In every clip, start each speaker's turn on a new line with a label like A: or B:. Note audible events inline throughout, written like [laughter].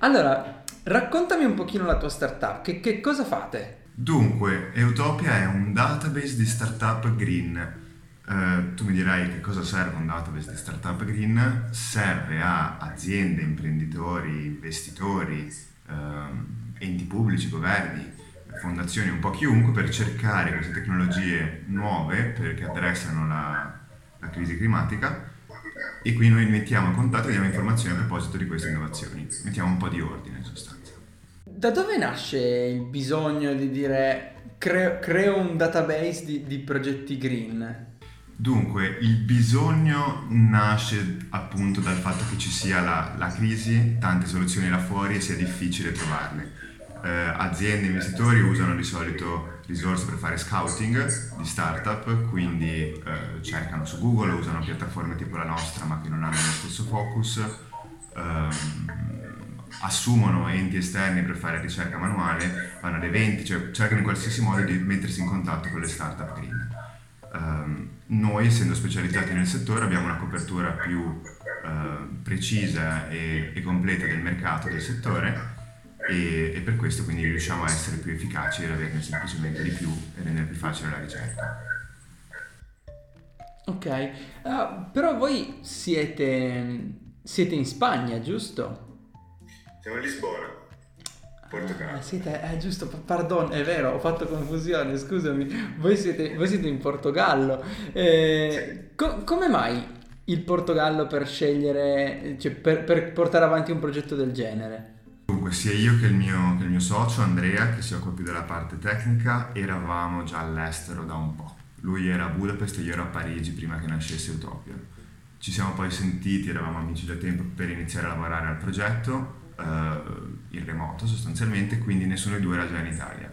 A: allora, raccontami un pochino la tua startup, che, che cosa fate?
B: Dunque, Eutopia è un database di startup green. Uh, tu mi dirai che cosa serve un database di startup green? Serve a aziende, imprenditori, investitori, uh, enti pubblici, governi, fondazioni, un po' chiunque per cercare queste tecnologie nuove perché addressano la, la crisi climatica e qui noi mettiamo in contatto e diamo informazioni a proposito di queste innovazioni, mettiamo un po' di ordine in sostanza.
A: Da dove nasce il bisogno di dire creo, creo un database di, di progetti green?
B: Dunque, il bisogno nasce appunto dal fatto che ci sia la, la crisi, tante soluzioni là fuori e sia difficile trovarle eh, aziende e investitori usano di solito risorse per fare scouting di startup, quindi eh, cercano su Google, usano piattaforme tipo la nostra ma che non hanno lo stesso focus, ehm, assumono enti esterni per fare ricerca manuale, vanno ad eventi, cioè cercano in qualsiasi modo di mettersi in contatto con le startup green. Um, noi, essendo specializzati nel settore, abbiamo una copertura più uh, precisa e, e completa del mercato del settore e, e, per questo quindi riusciamo a essere più efficaci ed averne semplicemente di più e rendere più facile la ricerca.
A: Ok, uh, però voi siete, siete in Spagna, giusto?
B: Siamo a Lisbona. Portogallo.
A: Ah, siete, eh, giusto, pardon, è vero, ho fatto confusione, scusami. Voi siete, voi siete in Portogallo. Eh, sì. co- come mai il Portogallo per scegliere, cioè per, per portare avanti un progetto del genere?
B: Dunque, sia io che il, mio, che il mio socio Andrea, che si occupa più della parte tecnica, eravamo già all'estero da un po'. Lui era a Budapest e io ero a Parigi prima che nascesse Utopia. Ci siamo poi sentiti, eravamo amici da tempo per iniziare a lavorare al progetto, eh, in remoto sostanzialmente, quindi nessuno dei due era già in Italia.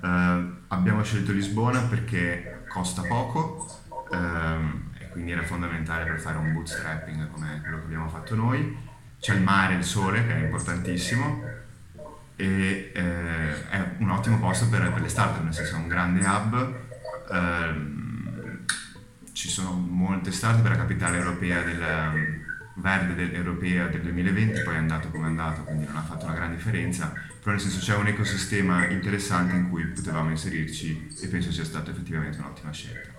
B: Eh, abbiamo scelto Lisbona perché costa poco eh, e quindi era fondamentale per fare un bootstrapping come quello che abbiamo fatto noi c'è il mare, il sole che è importantissimo e eh, è un ottimo posto per, per, le startup, nel senso è un grande hub. Ehm, ci sono molte startup, la capitale europea del, verde del, europea del 2020 poi è andato come è andato, quindi non ha fatto una gran differenza, però nel senso c'è un ecosistema interessante in cui potevamo inserirci e penso sia stata effettivamente un'ottima scelta.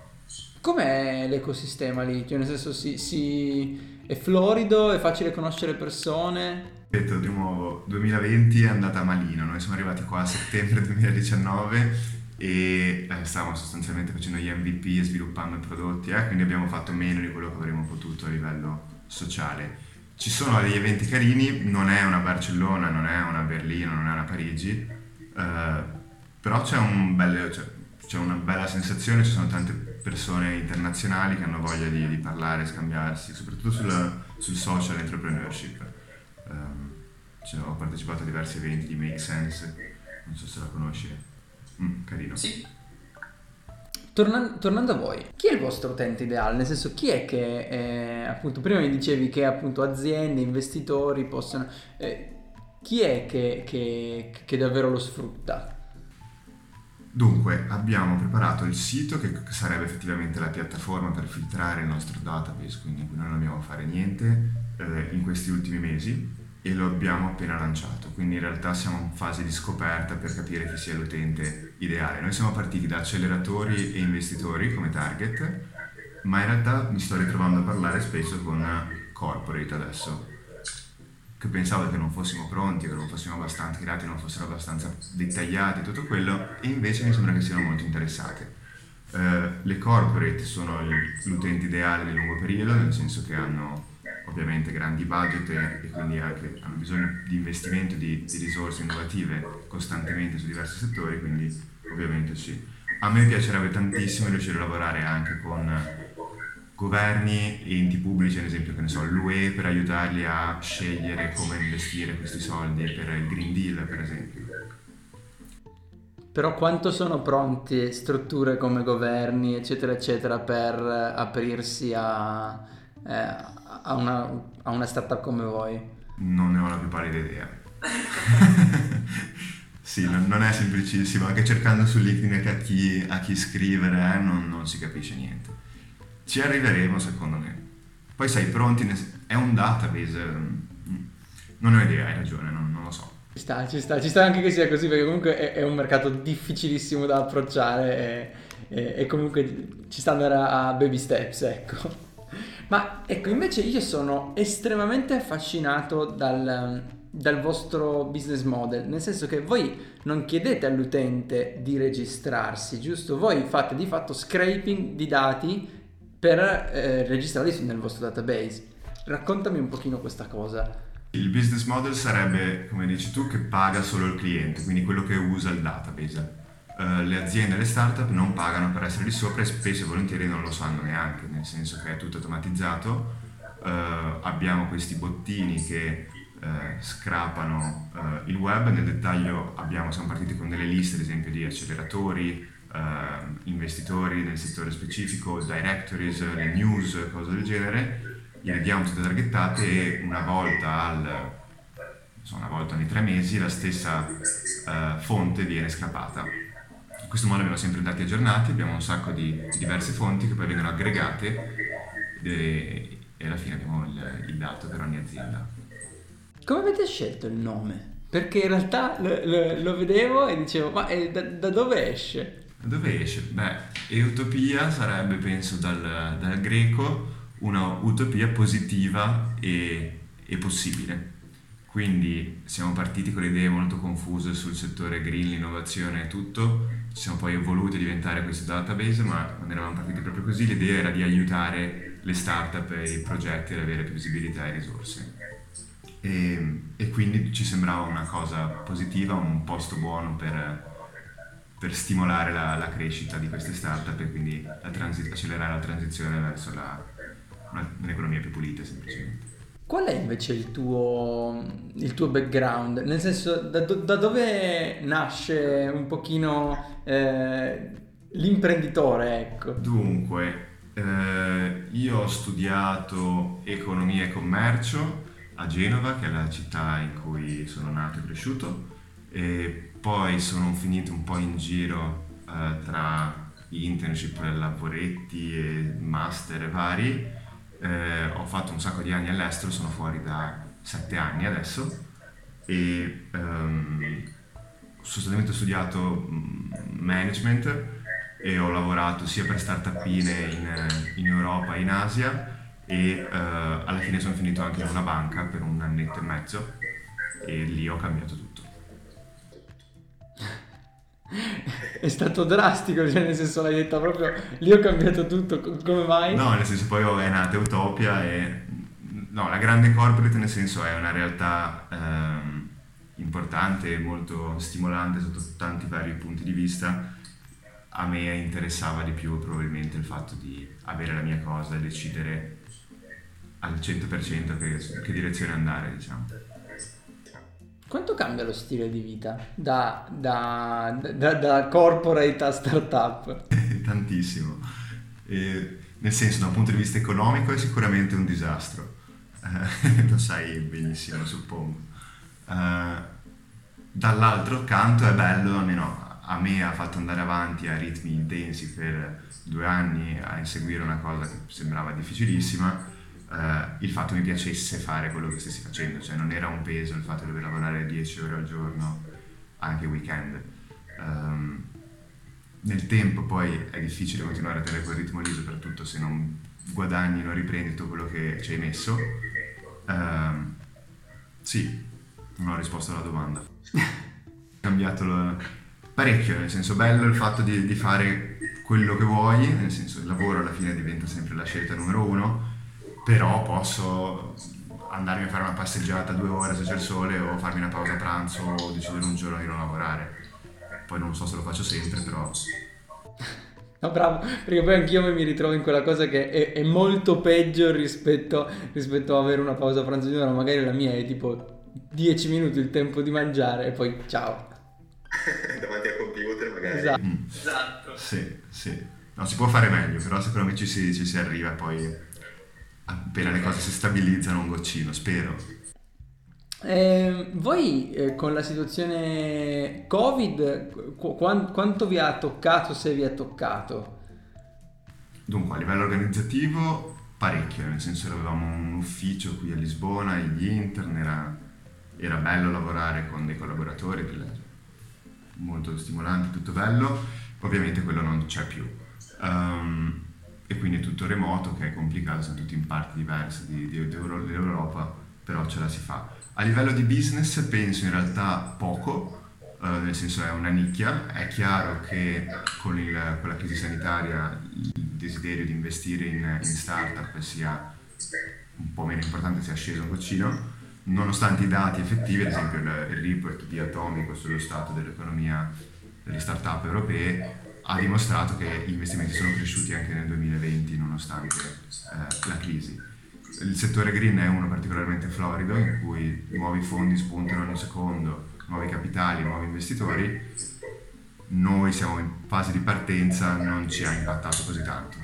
A: Com'è l'ecosistema lì? Cioè, nel senso si, si è florido, è facile conoscere persone.
B: Detto di nuovo, 2020 è andata malino, noi siamo arrivati qua a settembre [laughs] 2019 e eh, stavamo sostanzialmente facendo gli MVP e sviluppando i prodotti, eh, quindi abbiamo fatto meno di quello che avremmo potuto a livello sociale. Ci sono degli eventi carini, non è una Barcellona, non è una Berlino, non è una Parigi, eh, però c'è, un bel, cioè, c'è una bella sensazione, ci sono tante persone internazionali che hanno voglia di, di parlare, scambiarsi, soprattutto sul, sul social entrepreneurship. Um, cioè, ho partecipato a diversi eventi di Make Sense, non so se la conosci. Mm, carino.
A: Sì. Tornando, tornando, a voi, chi è il vostro utente ideale? Nel senso, chi è che, eh, appunto, prima mi dicevi che appunto aziende, investitori possono... Eh, chi è che, che, che davvero lo sfrutta?
B: Dunque, abbiamo preparato il sito che sarebbe effettivamente la piattaforma per filtrare il nostro database, quindi noi non dobbiamo fare niente eh, in questi ultimi mesi e lo abbiamo appena lanciato, quindi in realtà siamo in fase di scoperta per capire chi sia l'utente ideale. Noi siamo partiti da acceleratori e investitori come target, ma in realtà mi sto ritrovando a parlare spesso con corporate adesso, che pensavo che non fossimo pronti, che non fossimo abbastanza, dati non fossero abbastanza dettagliati, tutto quello, e invece mi sembra che siano molto interessate. Uh, le corporate sono l'utente ideale nel lungo periodo, nel senso che hanno ovviamente grandi budget e, e quindi anche hanno bisogno di investimento di, di, risorse innovative costantemente su diversi settori, quindi ovviamente sì. A me piacerebbe tantissimo riuscire a lavorare anche con governi e enti pubblici, ad esempio, che ne so, l'UE per aiutarli a scegliere come investire questi soldi per il Green Deal, per esempio.
A: Però quanto sono pronti strutture come governi, eccetera, eccetera, per aprirsi a, eh, a, una, a una startup come voi?
B: Non ne ho la più pallida idea. [laughs] sì, non, è semplicissimo, anche cercando su LinkedIn a chi, a chi scrivere eh, non, non si capisce niente. Ci arriveremo secondo me. Poi sei pronti, è un database. Mm, Non ho idea, hai ragione, non, non lo so.
A: Ci sta, ci sta, ci sta anche che sia così perché comunque è, è un mercato difficilissimo da approcciare e, e, e comunque ci sta andare a baby steps, ecco. Ma ecco, invece io sono estremamente affascinato dal, dal vostro business model, nel senso che voi non chiedete all'utente di registrarsi, giusto? Voi fate di fatto scraping di dati per eh, registrarli nel vostro database. Raccontami un pochino questa cosa.
B: Il business model sarebbe, come dici tu, che paga solo il cliente, quindi quello che usa il database. Uh, le aziende e le startup non pagano per essere lì sopra e spesso e volentieri non lo sanno neanche, nel senso che è tutto automatizzato. Uh, abbiamo questi bottini che uh, scrapano il web, nel dettaglio abbiamo, siamo partiti con delle liste ad esempio di acceleratori, investitori nel settore specifico, directories, news, cose del genere gliele diamo tutte targettate e una volta al una volta ogni tre mesi la stessa uh, fonte viene scrapata. In questo modo abbiamo sempre dati aggiornati, abbiamo un sacco di, di diverse fonti che poi vengono aggregate e, e alla fine abbiamo il, il, dato per ogni azienda.
A: Come avete scelto il nome? Perché in realtà lo, lo, lo vedevo e dicevo, ma eh, da, da, dove esce?
B: Dove esce? Beh, Eutopia sarebbe penso dal, dal greco una utopia positiva e, e possibile. Quindi siamo partiti con le idee molto confuse sul settore green, l'innovazione e tutto, ci siamo poi evoluti a diventare questo database, ma non eravamo partiti proprio così, l'idea era di aiutare le start-up e i progetti ad avere più visibilità e risorse. E, e quindi ci sembrava una cosa positiva, un posto buono per, per stimolare la, la, crescita di queste start-up e quindi la transi- accelerare la transizione verso la, un'economia più pulita semplicemente.
A: Qual è invece il tuo, il tuo background? Nel senso, da, da, dove nasce un pochino eh, l'imprenditore, ecco?
B: Dunque, eh, io ho studiato economia e commercio a Genova, che è la città in cui sono nato e cresciuto, e poi sono finito un po' in giro eh, tra internship, lavoretti e master vari eh, ho fatto un sacco di anni all'estero, sono fuori da sette anni adesso e um, sostanzialmente ho studiato mm, management e ho lavorato sia per startupine in, in Europa in Asia e uh, alla fine sono finito anche in una banca per un annetto e mezzo e lì ho cambiato tutto.
A: È stato drastico, cioè nel senso l'hai detta proprio, lì ho cambiato tutto, come mai?
B: No, nel senso poi è nata Utopia e... No, la grande corporate nel senso è una realtà ehm, importante molto stimolante sotto tanti vari punti di vista. A me interessava di più probabilmente il fatto di avere la mia cosa e decidere al 100% che, che direzione andare, diciamo.
A: Quanto cambia lo stile di vita da, da, da, da corporate a startup? [laughs]
B: Tantissimo. E, nel senso, da un punto di vista economico è sicuramente un disastro. Eh, [laughs] lo sai benissimo, suppongo. Eh, dall'altro canto è bello, almeno a me ha fatto andare avanti a ritmi intensi per due anni a inseguire una cosa che sembrava difficilissima uh, il fatto mi piacesse fare quello che stessi facendo, cioè non era un peso il fatto di dover lavorare 10 ore al giorno anche weekend. Um, nel tempo poi è difficile continuare a tenere quel ritmo lì, soprattutto se non guadagni, non riprendi tutto quello che ci hai messo. Uh, sì, non ho risposto alla domanda. [laughs] ho cambiato lo, parecchio, nel senso bello il fatto di, di, fare quello che vuoi, nel senso il lavoro alla fine diventa sempre la scelta numero uno, però posso andarmi a fare una passeggiata due ore se c'è il sole o farmi una pausa pranzo o decidere un giorno di non lavorare. Poi non so se lo faccio sempre, però...
A: No, bravo, perché poi anch'io mi ritrovo in quella cosa che è, è molto peggio rispetto, rispetto, a avere una pausa pranzo di un'ora, magari la mia è tipo 10 minuti il tempo di mangiare e poi ciao. [laughs]
C: Davanti al computer magari.
A: Esatto.
B: Mm. esatto. Sì, sì. No, si può fare meglio, però secondo me ci si, ci si arriva poi appena le cose si stabilizzano un goccino, spero.
A: Eh, voi eh, con la situazione Covid, qu- quanto vi ha toccato, se vi ha toccato?
B: Dunque, a livello organizzativo parecchio, nel senso che avevamo un ufficio qui a Lisbona, gli intern, era era bello lavorare con dei collaboratori, molto stimolante, tutto bello, ovviamente quello non c'è più. Um, e quindi è tutto remoto, che è complicato, sono tutti in parti diverse di, di, dell'Europa, però ce la si fa. A livello di business penso in realtà poco, uh, nel senso è una nicchia, è chiaro che con, il, con, la crisi sanitaria il desiderio di investire in, in startup sia un po' meno importante, sia sceso un goccino, nonostante i dati effettivi, ad esempio il, il report di Atomico sullo stato dell'economia delle start-up europee ha dimostrato che gli investimenti sono cresciuti anche nel 2020 nonostante eh, la crisi. Il settore green è uno particolarmente florido in cui nuovi fondi spuntano ogni secondo, nuovi capitali, nuovi investitori. Noi siamo in fase di partenza, non ci ha impattato così tanto.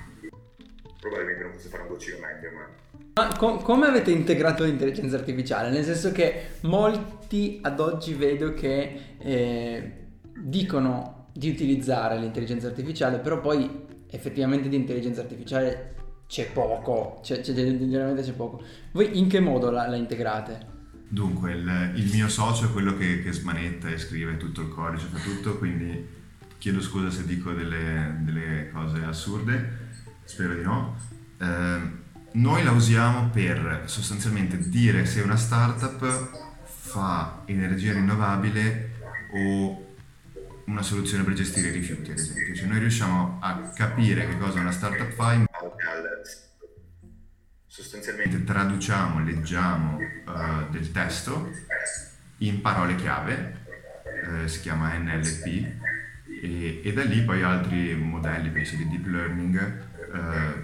C: Probabilmente non posso fare un goccino meglio, ma
A: ma com- come avete integrato l'intelligenza artificiale? Nel senso che molti ad oggi vedo che eh, dicono di utilizzare l'intelligenza artificiale, però poi effettivamente di intelligenza artificiale c'è poco, c'è, c'è, generalmente c'è poco. Voi in che modo la, la integrate?
B: Dunque, il, il, mio socio è quello che, che, smanetta e scrive tutto il codice, fa tutto, quindi chiedo scusa se dico delle, delle cose assurde, spero di no. Eh, noi la usiamo per sostanzialmente dire se una startup fa energia rinnovabile o una soluzione per gestire i rifiuti, ad esempio. Cioè noi riusciamo a capire che cosa una startup fa in sostanzialmente traduciamo, leggiamo uh, del testo in parole chiave, uh, si chiama NLP, e, e, da lì poi altri modelli, penso di deep learning, uh,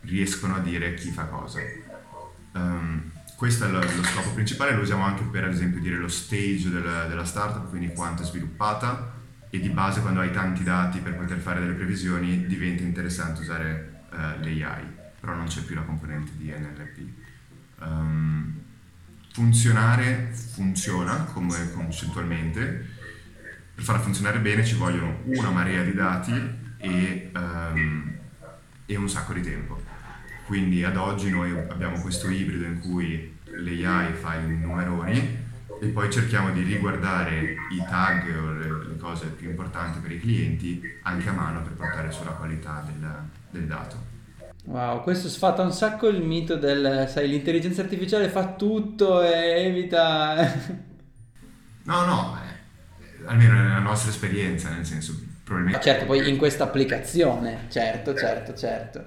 B: riescono a dire chi fa cosa. Um, questo è lo, lo, scopo principale, lo usiamo anche per ad esempio dire lo stage della, della startup, quindi quanto è sviluppata e di base quando hai tanti dati per poter fare delle previsioni diventa interessante usare uh, l'AI, però non c'è più la componente di NLP. Um, ehm, funzionare funziona come concettualmente, per farla funzionare bene ci vogliono una marea di dati e, um, e un sacco di tempo. Quindi ad oggi noi abbiamo questo ibrido in cui l'AI fa i numeroni e poi cerchiamo di riguardare i tag o le, le cose più importanti per i clienti anche a mano per portare sulla qualità del, del dato.
A: Wow, questo sfata un sacco il mito del, sai, l'intelligenza artificiale fa tutto e evita... [laughs]
B: no, no, eh, almeno nella nostra esperienza, nel senso, probabilmente...
A: Certo, poi in questa applicazione, certo, certo, certo.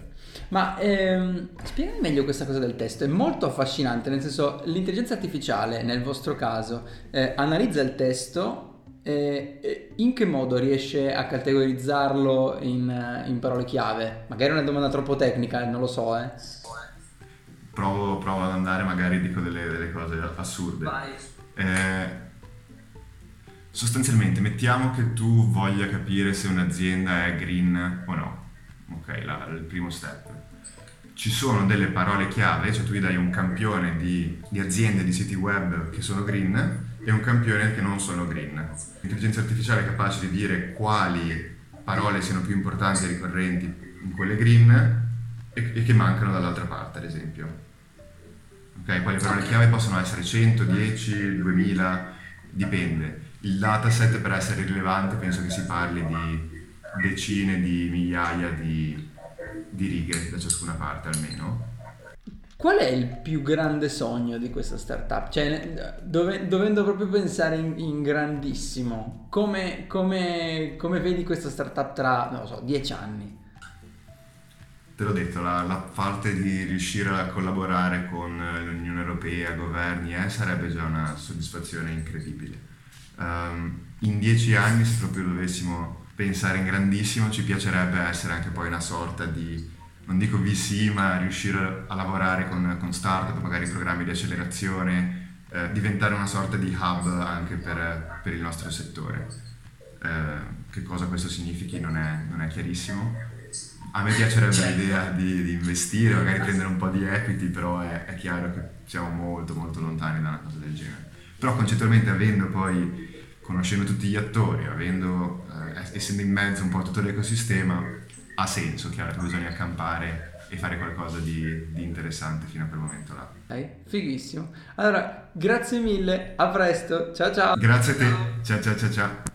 A: Ma ehm, spiegami meglio questa cosa del testo, è molto affascinante, nel senso l'intelligenza artificiale nel vostro caso eh, analizza il testo eh, in che modo riesce a categorizzarlo in, in, parole chiave? Magari è una domanda troppo tecnica, non lo so, eh.
B: Provo, provo ad andare, magari dico delle, delle cose assurde. Eh, sostanzialmente, mettiamo che tu voglia capire se un'azienda è green o no ok, la, il primo step. Ci sono delle parole chiave, cioè tu gli dai un campione di, di aziende, di siti web che sono green e un campione che non sono green. L'intelligenza artificiale è capace di dire quali parole siano più importanti e ricorrenti in quelle green e, e che mancano dall'altra parte, ad esempio. Ok, quali parole chiave possono essere 100, 10, 2000, dipende. Il dataset per essere rilevante penso che si parli di decine di migliaia di, di righe da ciascuna parte almeno.
A: Qual è il più grande sogno di questa startup? Cioè, dove, dovendo proprio pensare in, in grandissimo, come, come, come, vedi questa startup tra, non so, dieci anni?
B: Te l'ho detto, la, la, parte di riuscire a collaborare con l'Unione Europea, governi, eh, sarebbe già una soddisfazione incredibile. Um, in dieci anni, se proprio dovessimo pensare in grandissimo, ci piacerebbe essere anche poi una sorta di, non dico VC, ma riuscire a lavorare con, con startup, magari programmi di accelerazione, eh, diventare una sorta di hub anche per, per il nostro settore. Eh, che cosa questo significhi non è, non è, chiarissimo. A me piacerebbe l'idea di, di, investire, magari prendere un po' di equity, però è, è chiaro che siamo molto molto lontani da una cosa del genere. Però concettualmente avendo poi conoscendo tutti gli attori, avendo, essendo in mezzo un po' a tutto l'ecosistema, ha senso, chiaro, che bisogna accampare e fare qualcosa di, di interessante fino a quel momento là.
A: Ok, fighissimo. Allora, grazie mille, a presto, ciao ciao.
B: Grazie a te, ciao ciao ciao ciao.